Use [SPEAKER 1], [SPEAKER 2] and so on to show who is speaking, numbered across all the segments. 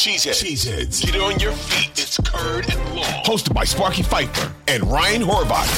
[SPEAKER 1] Cheeseheads. Cheeseheads. Get on your feet. It's Curd and Long. Hosted by Sparky Fifer and Ryan Horvath.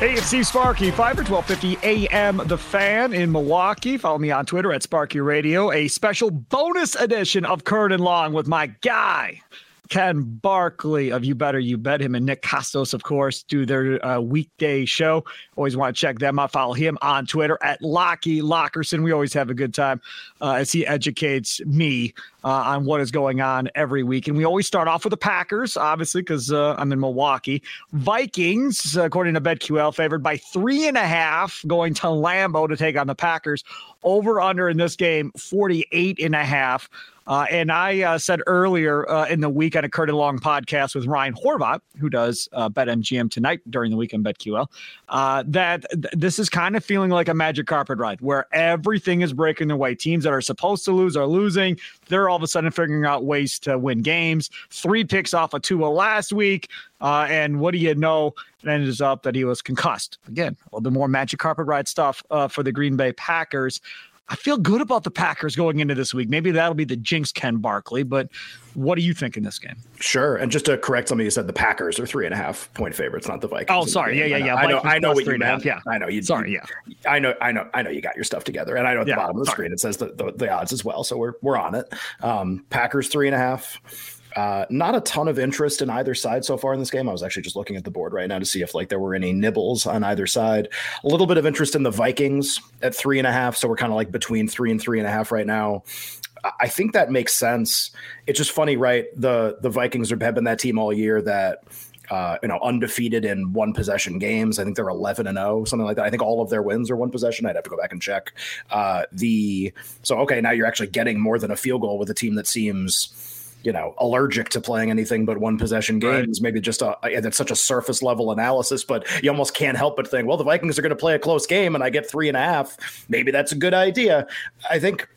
[SPEAKER 2] Hey, it's Steve Sparky, Fifer, 1250 AM The Fan in Milwaukee. Follow me on Twitter at Sparky Radio. A special bonus edition of Curd and Long with my guy, Ken Barkley of You Better You Bet Him and Nick Kostos, of course, do their uh, weekday show. Always want to check them out. Follow him on Twitter at Locky Lockerson. We always have a good time uh, as he educates me uh, on what is going on every week. And we always start off with the Packers, obviously, because uh, I'm in Milwaukee. Vikings, according to BetQL, favored by three and a half, going to Lambeau to take on the Packers. Over under in this game, 48 and a half. Uh, and I uh, said earlier uh, in the week on a Curd and Long podcast with Ryan Horvath, who does uh, BetMGM tonight during the weekend BetQL, uh, that th- this is kind of feeling like a magic carpet ride where everything is breaking their way. Teams that are supposed to lose are losing. They're all of a sudden figuring out ways to win games. Three picks off of Tua last week. Uh, and what do you know? It ended up that he was concussed. Again, a little bit more magic carpet ride stuff uh, for the Green Bay Packers. I feel good about the Packers going into this week. Maybe that'll be the jinx, Ken Barkley. But what do you think in this game?
[SPEAKER 3] Sure. And just to correct something you said, the Packers are three and a half point favorites, not the Vikings.
[SPEAKER 2] Oh, sorry. Yeah, yeah, yeah.
[SPEAKER 3] I know. I know, I know what you meant.
[SPEAKER 2] Yeah.
[SPEAKER 3] I know you.
[SPEAKER 2] Sorry. Yeah.
[SPEAKER 3] I know. I know. I know you got your stuff together, and I know at
[SPEAKER 2] Yeah,
[SPEAKER 3] the bottom of the
[SPEAKER 2] sorry.
[SPEAKER 3] screen it says the, the the odds as well. So we're we're on it. Um, Packers three and a half. Uh, not a ton of interest in either side so far in this game. I was actually just looking at the board right now to see if like there were any nibbles on either side. A little bit of interest in the Vikings at three and a half. So we're kind of like between three and three and a half right now. I- think that makes sense. It's just funny, right? The the Vikings have been that team all year that uh, you know undefeated in one possession games. I think they're eleven and zero, something like that. I think all of their wins are one possession. I'd have to go back and check. Uh, the so okay, now you're actually getting more than a field goal with a team that seems you know allergic to playing anything but one possession
[SPEAKER 2] Right.
[SPEAKER 3] games. Maybe just a that's such a surface level analysis, but you almost can't help but think, well, the Vikings are going to play a close game, and I get three and a half. Maybe that's a good idea. I think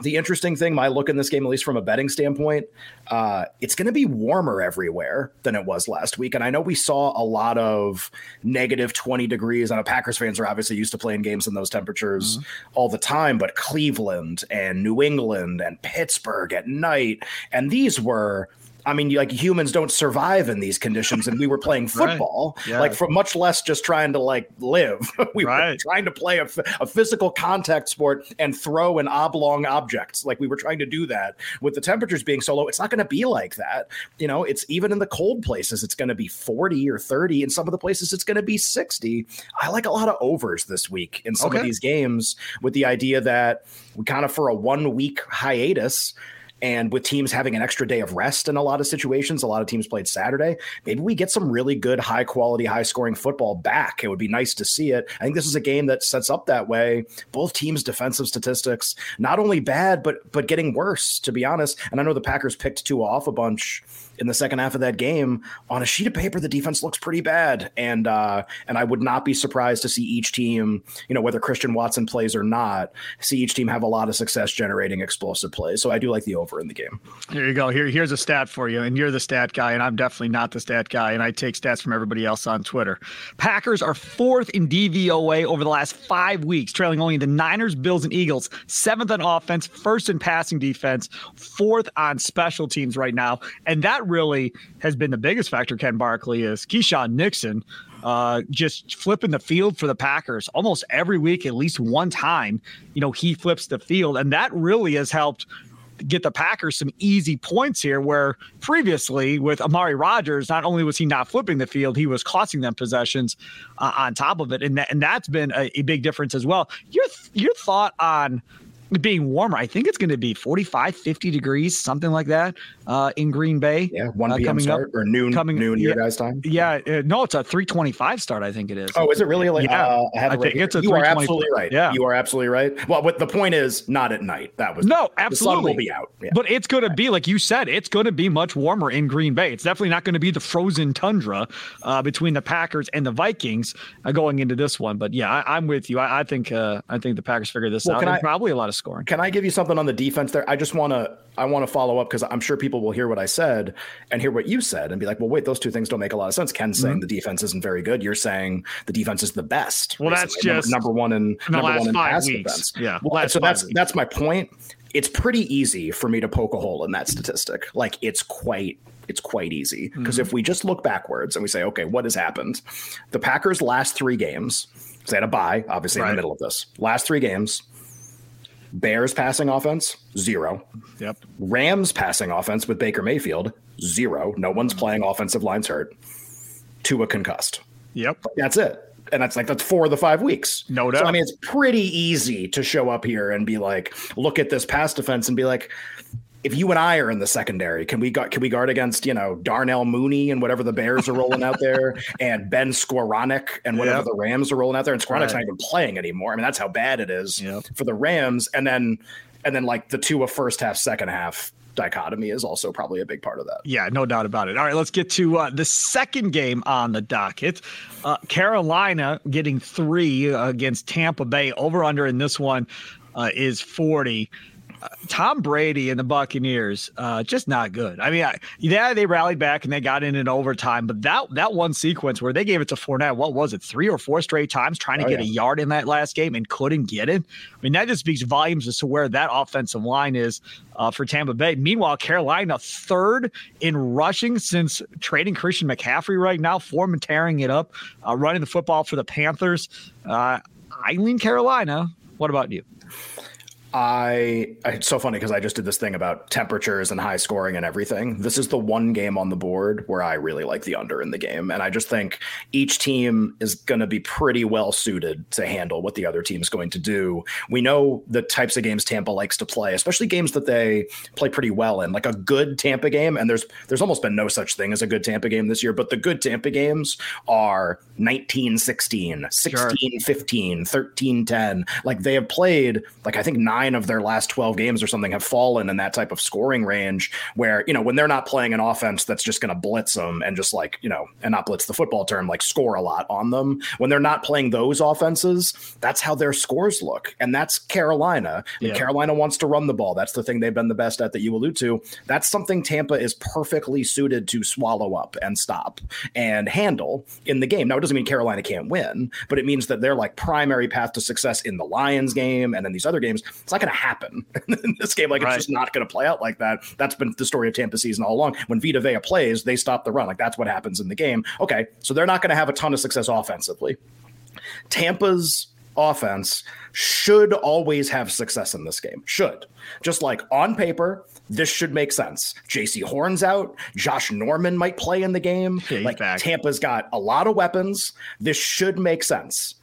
[SPEAKER 3] the interesting thing, my look in this game, at least from a betting standpoint, uh, it's going to be warmer everywhere than it was last week. And I know we saw a lot of negative 20 degrees. I know Packers fans are obviously used to playing games in those temperatures all the time, but Cleveland and New England and Pittsburgh at night, and these were. I mean, like humans don't survive in these conditions, and we were playing
[SPEAKER 2] Right.
[SPEAKER 3] football,
[SPEAKER 2] Yeah.
[SPEAKER 3] like for much less just trying to like live. we were trying to play a physical contact sport and throw an oblong objects. Like we were trying to do that with the temperatures being so low. It's not going to be like that. You know, it's even in the cold places, it's going to be 40 or 30. In some of the places, it's going to be 60. I like a lot of overs this week in some
[SPEAKER 2] Okay.
[SPEAKER 3] of these games with the idea that we kind of for a one week hiatus. And with teams having an extra day of rest in a lot of situations, a lot of teams played Saturday. Maybe we get some really good, high quality, high scoring football back. It would be nice to see it. I think this is a game that sets up that way. Both teams' defensive statistics not only bad, but but getting worse. To be honest, and I know the Packers picked two off a bunch in the second half of that game. On a sheet of paper, the defense looks pretty bad, and uh, and I would not be surprised to see each team, you know, whether Christian Watson plays or not, see each team have a lot of success generating explosive plays. So I do like the over in the game.
[SPEAKER 2] Here you go. Here, here's a stat for you, and you're the stat guy, and I'm definitely not the stat guy, and I take stats from everybody else on Twitter. Packers are fourth in DVOA over the last five weeks, trailing only the Niners, Bills, and Eagles. Seventh on offense, first in passing defense, fourth on special teams right now, and that really has been the biggest factor. Ken Barkley is Keisean Nixon. Uh, just flipping the field for the Packers almost every week, at least one time. You know, he flips the field, and that really has helped get the Packers some easy points here. Where previously with Amari Rodgers, not only was he not flipping the field, he was costing them possessions uh, on top of it, and that, and that's been a, a big difference as well. Your your thought on being warmer, I think it's going to be 45, 50 degrees, something like that, uh, in Green Bay.
[SPEAKER 3] Yeah, one
[SPEAKER 2] uh,
[SPEAKER 3] p.m.
[SPEAKER 2] coming
[SPEAKER 3] start
[SPEAKER 2] up.
[SPEAKER 3] or noon
[SPEAKER 2] coming-
[SPEAKER 3] noon
[SPEAKER 2] yeah.
[SPEAKER 3] your guys time.
[SPEAKER 2] Yeah, uh, no, it's a 325 start, I think it is.
[SPEAKER 3] Oh, is it really? Like,
[SPEAKER 2] Yeah,
[SPEAKER 3] uh, I, have
[SPEAKER 2] I
[SPEAKER 3] it right
[SPEAKER 2] think
[SPEAKER 3] here.
[SPEAKER 2] it's a
[SPEAKER 3] You are absolutely right.
[SPEAKER 2] Yeah.
[SPEAKER 3] you are absolutely right. Well, but the point is, not at night. That was
[SPEAKER 2] No,
[SPEAKER 3] The sun
[SPEAKER 2] absolutely.
[SPEAKER 3] will be out. Yeah.
[SPEAKER 2] But it's going to be, like you said, it's going to be much warmer in Green Bay. It's definitely not going to be the frozen tundra uh, between the Packers and the Vikings uh, going into this one. But yeah, I, I'm with you. I, I think uh, I think the Packers figure this
[SPEAKER 3] Well,
[SPEAKER 2] out.
[SPEAKER 3] I-
[SPEAKER 2] probably a lot of scoring.
[SPEAKER 3] Can I give you something on the defense there? I just want to I want to follow up because I'm sure people will hear what I said and hear what you said and be like, well, wait, those two things don't make a lot of sense. Ken's saying the defense isn't very good. You're saying the defense is the best.
[SPEAKER 2] Mm-hmm. Well, that's
[SPEAKER 3] recently.
[SPEAKER 2] Just
[SPEAKER 3] number one in
[SPEAKER 2] the
[SPEAKER 3] number
[SPEAKER 2] last
[SPEAKER 3] one in
[SPEAKER 2] five
[SPEAKER 3] pass
[SPEAKER 2] weeks.
[SPEAKER 3] defense.
[SPEAKER 2] Yeah,
[SPEAKER 3] Well, so that's
[SPEAKER 2] weeks.
[SPEAKER 3] that's my point. it's pretty easy for me to poke a hole in that statistic. Like it's quite it's quite easy because mm-hmm. if we just look backwards and we say, okay, what has happened? The Packers' last three games, they had a bye, obviously right. in the middle of this. Last three games, Bears passing offense, zero.
[SPEAKER 2] Yep.
[SPEAKER 3] Rams passing offense with Baker Mayfield, zero. No one's playing offensive lines hurt. Tua concussed.
[SPEAKER 2] Yep.
[SPEAKER 3] That's it. And that's like that's four of the five weeks.
[SPEAKER 2] No doubt.
[SPEAKER 3] So I mean, it's pretty easy to show up here and be like, look at this pass defense and be like, if you and I are in the secondary, can we gu- can we guard against you know Darnell Mooney and whatever the Bears are rolling out there, and Ben Skowronek and whatever yep. the Rams are rolling out there, and Skowronek's right. not even playing anymore. I mean, that's how bad it is yep. for the Rams. And then and then like the two of first half, second half dichotomy is also probably a big part of that.
[SPEAKER 2] Yeah, no doubt about it. All right, let's get to uh, the second game on the docket. Uh, Carolina getting three against Tampa Bay. Over under in this one uh, is 40. Tom Brady and the Buccaneers, uh, just not good. I mean, I, yeah, they rallied back and they got in in overtime, but that that one sequence where they gave it to Fournette, what was it, three or four straight times trying to oh, get yeah. a yard in that last game and couldn't get it. I mean, that just speaks volumes as to where that offensive line is uh, for Tampa Bay. Meanwhile, Carolina third in rushing since trading Christian McCaffrey right now, Foreman tearing it up, uh, running the football for the Panthers. Uh, I lean Carolina. What about you?
[SPEAKER 3] I it's so funny because I just did this thing about temperatures and high scoring and everything. This is the one game on the board where I really like the under in the game, and I just think each team is going to be pretty well suited to handle what the other team is going to do. We know the types of games Tampa likes to play, especially games that they play pretty well in, like a good Tampa game. And there's there's almost been no such thing as a good Tampa game this year, but the good Tampa games are 19 16, 16 15, 13 10. Like they have played like I think nine nine of their last 12 games or something have fallen in that type of scoring range where, you know, when they're not playing an offense that's just going to blitz them and just like, you know, and not blitz the football term, like score a lot on them. When they're not playing those offenses, that's how their scores look. And that's Carolina. Yeah. Carolina wants to run the ball. That's the thing they've been the best at that you allude to. That's something Tampa is perfectly suited to swallow up and stop and handle in the game. Now, it doesn't mean Carolina can't win, but it means that their like primary path to success in the Lions game and in these other games it's not going to happen in this game. Like right. it's just not going to play out like that. That's been the story of Tampa season all along. When Vita Vea plays, they stop the run. Like that's what happens in the game. Okay, so they're not going to have a ton of success offensively. Tampa's offense should always have success in this game. Should. Just like on paper, this should make sense. Jaycee Horn's out. Josh Norman might play in the game. Yeah, like back. Tampa's got a lot of weapons. This should make sense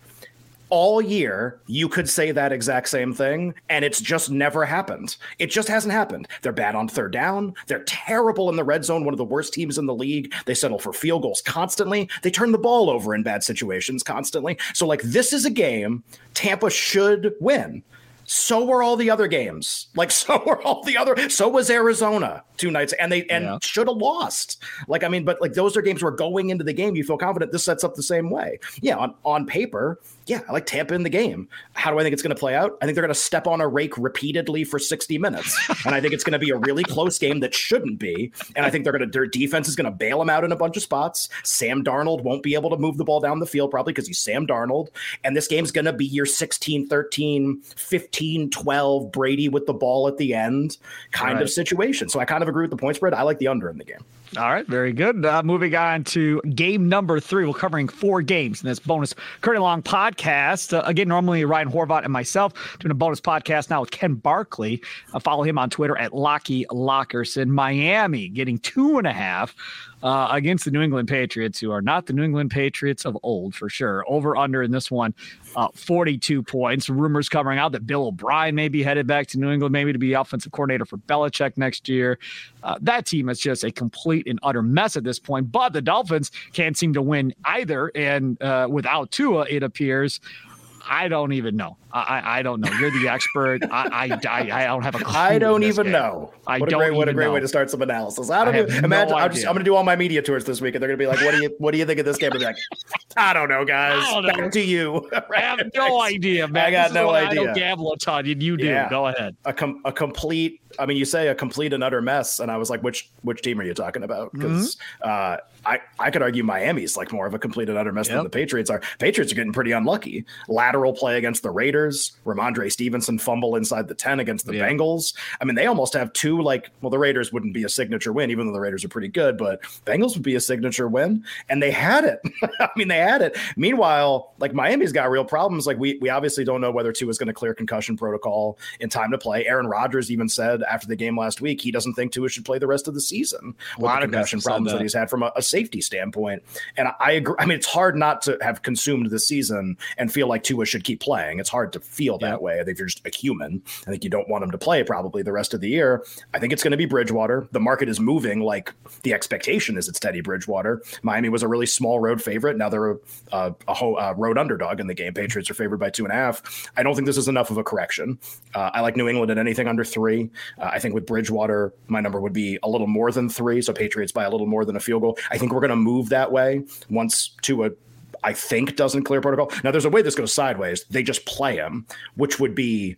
[SPEAKER 3] all year you could say that exact same thing and it's just never happened. It just hasn't happened. They're bad on third down. They're terrible in the red zone one of the worst teams in the league. They settle for field goals constantly. They turn the ball over in bad situations constantly. So like this is a game tampa should win so were all the other games. Like so were all the other. So was Arizona two nights, and they and yeah. should have lost. Like I mean, but like those are games where going into the game you feel confident. This sets up the same way. Yeah, on on paper, yeah, I like Tampa in the game. How do I think it's going to play out? I think they're going to step on a rake repeatedly for 60 minutes. and I think it's going to be a really close game that shouldn't be. And I think they're going to, their defense is going to bail them out in a bunch of spots. Sam Darnold won't be able to move the ball down the field probably because he's Sam Darnold. And this game's going to be your 16, 13, 15, 12 Brady with the ball at the end kind right. of situation. So I kind of agree with the point spread. I like the under in the game.
[SPEAKER 2] All right, very good. Uh, moving on to game number three. We're covering four games in this bonus Curry Long podcast. Uh, again, normally Ryan Horvath and myself doing a bonus podcast now with Ken Barkley. Uh, follow him on Twitter at Locky Lockerson. Miami getting two and a half uh, against the New England Patriots, who are not the New England Patriots of old for sure. Over under in this one, uh, 42 points. Rumors covering out that Bill O'Brien may be headed back to New England, maybe to be offensive coordinator for Belichick next year. Uh, that team is just a complete and utter mess at this point. But the Dolphins can't seem to win either. And uh, without Tua, it appears. I don't even know. I, I don't know. You're the expert. I, I, I, don't have a clue.
[SPEAKER 3] I don't even game. know. I what don't. A great, what a great know. way to start some analysis. I don't I even, imagine. No I'm, just, I'm going to do all my media tours this week, and they're going to be like, "What do you What do you think of this game?" And be like, "I don't know, guys. Don't know. Back to you."
[SPEAKER 2] I have no idea, man.
[SPEAKER 3] I got no idea.
[SPEAKER 2] I don't gamble a ton, and you do. Yeah. Go ahead.
[SPEAKER 3] A, com- a complete I mean, you say a complete and utter mess, and I was like, which which team are you talking about? Because mm-hmm. uh, I I could argue Miami's like more of a complete and utter mess yep. than the Patriots are. Patriots are getting pretty unlucky. Lateral play against the Raiders, Rhamondre Stevenson fumble inside the ten against the yep. Bengals. I mean, they almost have two like well, the Raiders wouldn't be a signature win, even though the Raiders are pretty good, but Bengals would be a signature win, and they had it. I mean, they had it. Meanwhile, like Miami's got real problems. Like we we obviously don't know whether Tua is going to clear concussion protocol in time to play. Aaron Rodgers even said after the game last week, he doesn't think Tua should play the rest of the season with the concussion problems that. that. he's had from a, a, safety standpoint. And I, I, agree. I mean, it's hard not to have consumed the season and feel like Tua should keep playing. It's hard to feel that way. I think you're just a human. I think you don't want him to play probably the rest of the year. I think it's going to be Bridgewater. The market is moving like the expectation is it's Teddy Bridgewater. Miami was a really small road favorite. Now they're a, a road underdog in the game. Patriots are favored by two and a half. I don't think this is enough of a correction. Uh, I like New England at anything under three. Uh, I think with Bridgewater, my number would be a little more than three. So Patriots by a little more than a field goal. I think we're going to move that way once Tua I think doesn't clear protocol. Now there's a way this goes sideways. They just play him, which would be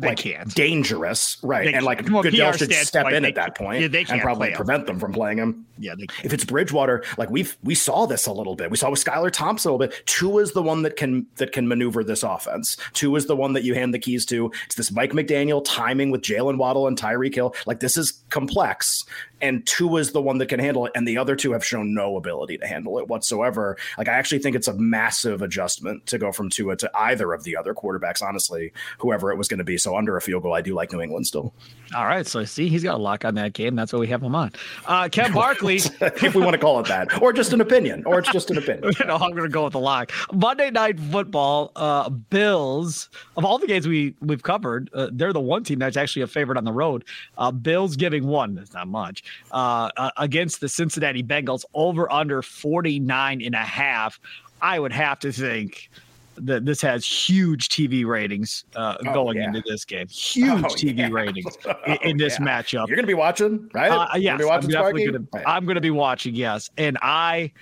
[SPEAKER 2] they
[SPEAKER 3] like
[SPEAKER 2] can't.
[SPEAKER 3] dangerous, right? They and like well, Goodell should step in at that point yeah, and probably prevent them from playing him.
[SPEAKER 2] Yeah,
[SPEAKER 3] if it's Bridgewater, like we've we saw this a little bit. We saw with Skylar Thompson a little bit. Tua is the one that can that can maneuver this offense. Tua is the one that you hand the keys to. It's this Mike McDaniel timing with Jaylen Waddle and Tyreek Hill. Like this is complex, and Tua is the one that can handle it, and the other two have shown no ability to handle it whatsoever. Like I actually think it's a massive adjustment to go from Tua to either of the other quarterbacks. Honestly, whoever it was going to be. So under a field goal, I do like New England still.
[SPEAKER 2] All right, so see, he's got a lock on that game. That's what we have him on. Uh, Ken Barkley,
[SPEAKER 3] if we want to call it that, or just an opinion, or it's just an opinion.
[SPEAKER 2] no, I'm going to go with the lock. Monday Night Football, uh, Bills. Of all the games we we've covered, uh, they're the one team that's actually a favorite on the road. Uh, Bills giving one. That's not much. Uh, uh, against the Cincinnati Bengals, over under 49 and a half. I would have to think that this has huge TV ratings uh, oh, going yeah. into this game. Huge oh, TV yeah. ratings in, in this yeah. matchup.
[SPEAKER 3] You're going to be watching, right?
[SPEAKER 2] Uh, yes, watching I'm going to. I'm going to be watching. Yes, and I,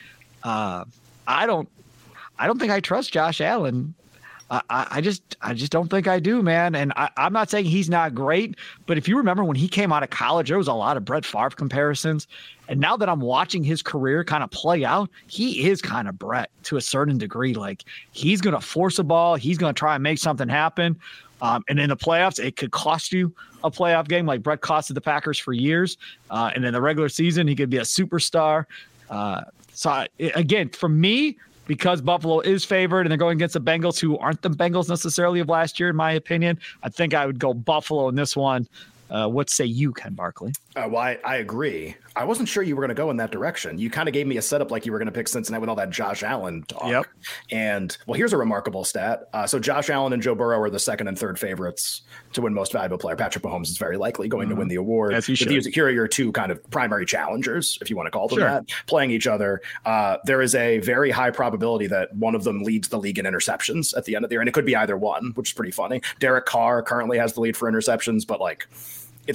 [SPEAKER 2] uh, I don't, I don't think I trust Josh Allen I, I, just I just don't think I do, man. And I, am not saying he's not great, but if you remember when he came out of college, there was a lot of Brett Favre comparisons. And now that I'm watching his career kind of play out, he is kind of Brett to a certain degree. Like he's going to force a ball, he's going to try and make something happen. Um, and in the playoffs, it could cost you a playoff game like Brett costed the Packers for years. Uh, and in the regular season, he could be a superstar. Uh, so I, again, for me, because Buffalo is favored and they're going against the Bengals, who aren't the Bengals necessarily of last year, in my opinion. I think I would go Buffalo in this one. Uh, what say you, Ken Barkley?
[SPEAKER 3] Uh, well, I, I, agree. I wasn't sure you were going to go in that direction. You kind of gave me a setup like you were going to pick Cincinnati with all that Josh Allen talk.
[SPEAKER 2] Yep.
[SPEAKER 3] And well, here's a remarkable stat. Uh, so Josh Allen and Joe Burrow are the second and third favorites to win Most Valuable Player. Patrick Mahomes is very likely going mm-hmm. to win the award.
[SPEAKER 2] As he should.
[SPEAKER 3] here are your two kind of primary challengers, if you want to call them sure. that, playing each other. Uh, there is a very high probability that one of them leads the league in interceptions at the end of the year, and it could be either one, which is pretty funny. Derek Carr currently has the lead for interceptions, but like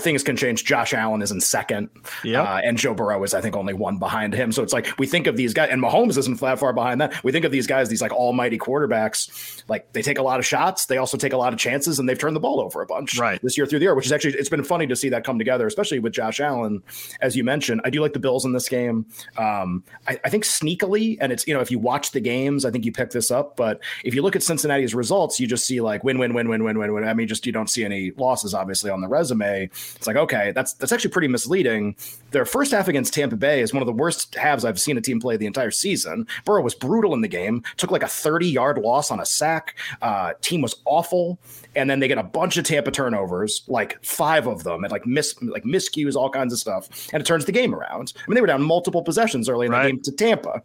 [SPEAKER 3] things can change. Josh Allen is in second,
[SPEAKER 2] yeah,
[SPEAKER 3] uh, and Joe Burrow is, I think, only one behind him. So it's like we think of these guys, and Mahomes isn't that far behind that. We think of these guys, these like almighty quarterbacks, like they take a lot of shots, they also take a lot of chances, and they've turned the ball over a bunch
[SPEAKER 2] right.
[SPEAKER 3] this year through the year, which is actually it's been funny to see that come together, especially with Josh Allen, as you mentioned. I do like the Bills in this game. Um, I, I think sneakily, and it's you know if you watch the games, I think you pick this up, but if you look at Cincinnati's results, you just see like win, win, win, win, win, win, win. I mean, just you don't see any losses obviously on the resume. It's like okay, that's that's actually pretty misleading. Their first half against Tampa Bay is one of the worst halves I've seen a team play the entire season. Burrow was brutal in the game, took like a 30 yard loss on a sack. Uh, team was awful, and then they get a bunch of Tampa turnovers, like five of them, and like miss like miscues, all kinds of stuff, and it turns the game around. I mean, they were down multiple possessions early in right. the game to Tampa.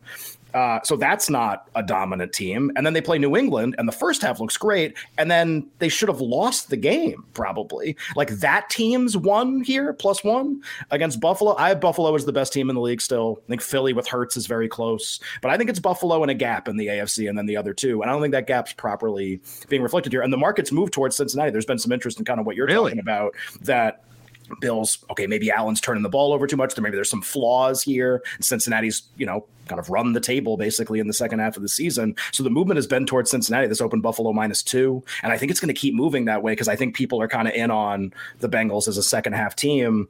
[SPEAKER 3] Uh, so that's not a dominant team. And then they play New England, and the first half looks great. And then they should have lost the game, probably. Like that team's won here, plus one against Buffalo. I have Buffalo as the best team in the league still. I think Philly with Hurts is very close. But I think it's Buffalo and a gap in the AFC and then the other two. And I don't think that gap's properly being reflected here. And the market's moved towards Cincinnati. There's been some interest in kind of what you're really? talking about that Bills, okay, maybe Allen's turning the ball over too much. There maybe there's some flaws here. Cincinnati's, you know, kind of run the table basically in the second half of the season. So the movement has been towards Cincinnati. This open Buffalo minus two. And I think it's going to keep moving that way because I think people are kind of in on the Bengals as a second half team.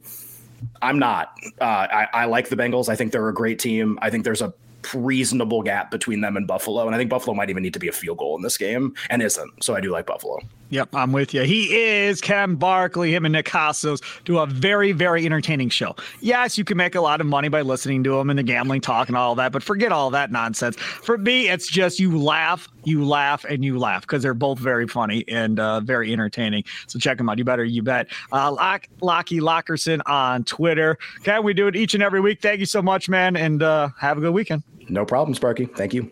[SPEAKER 3] I'm not. Uh, I, I like the Bengals. I think they're a great team. I think there's a reasonable gap between them and Buffalo. And I think Buffalo might even need to be a field goal in this game and isn't. So I do like Buffalo.
[SPEAKER 2] Yep, I'm with you. He is Ken Barkley. Him and Nick Kostos do a very, very entertaining show. Yes, you can make a lot of money by listening to him and the gambling talk and all that, but forget all that nonsense. For me, it's just you laugh, you laugh, and you laugh because they're both very funny and uh, very entertaining. So check them out. You better, you bet. Uh, Lock, Locky Lockerson on Twitter. Okay, we do it each and every week. Thank you so much, man, and uh, have a good weekend.
[SPEAKER 3] No problem, Sparky. Thank you.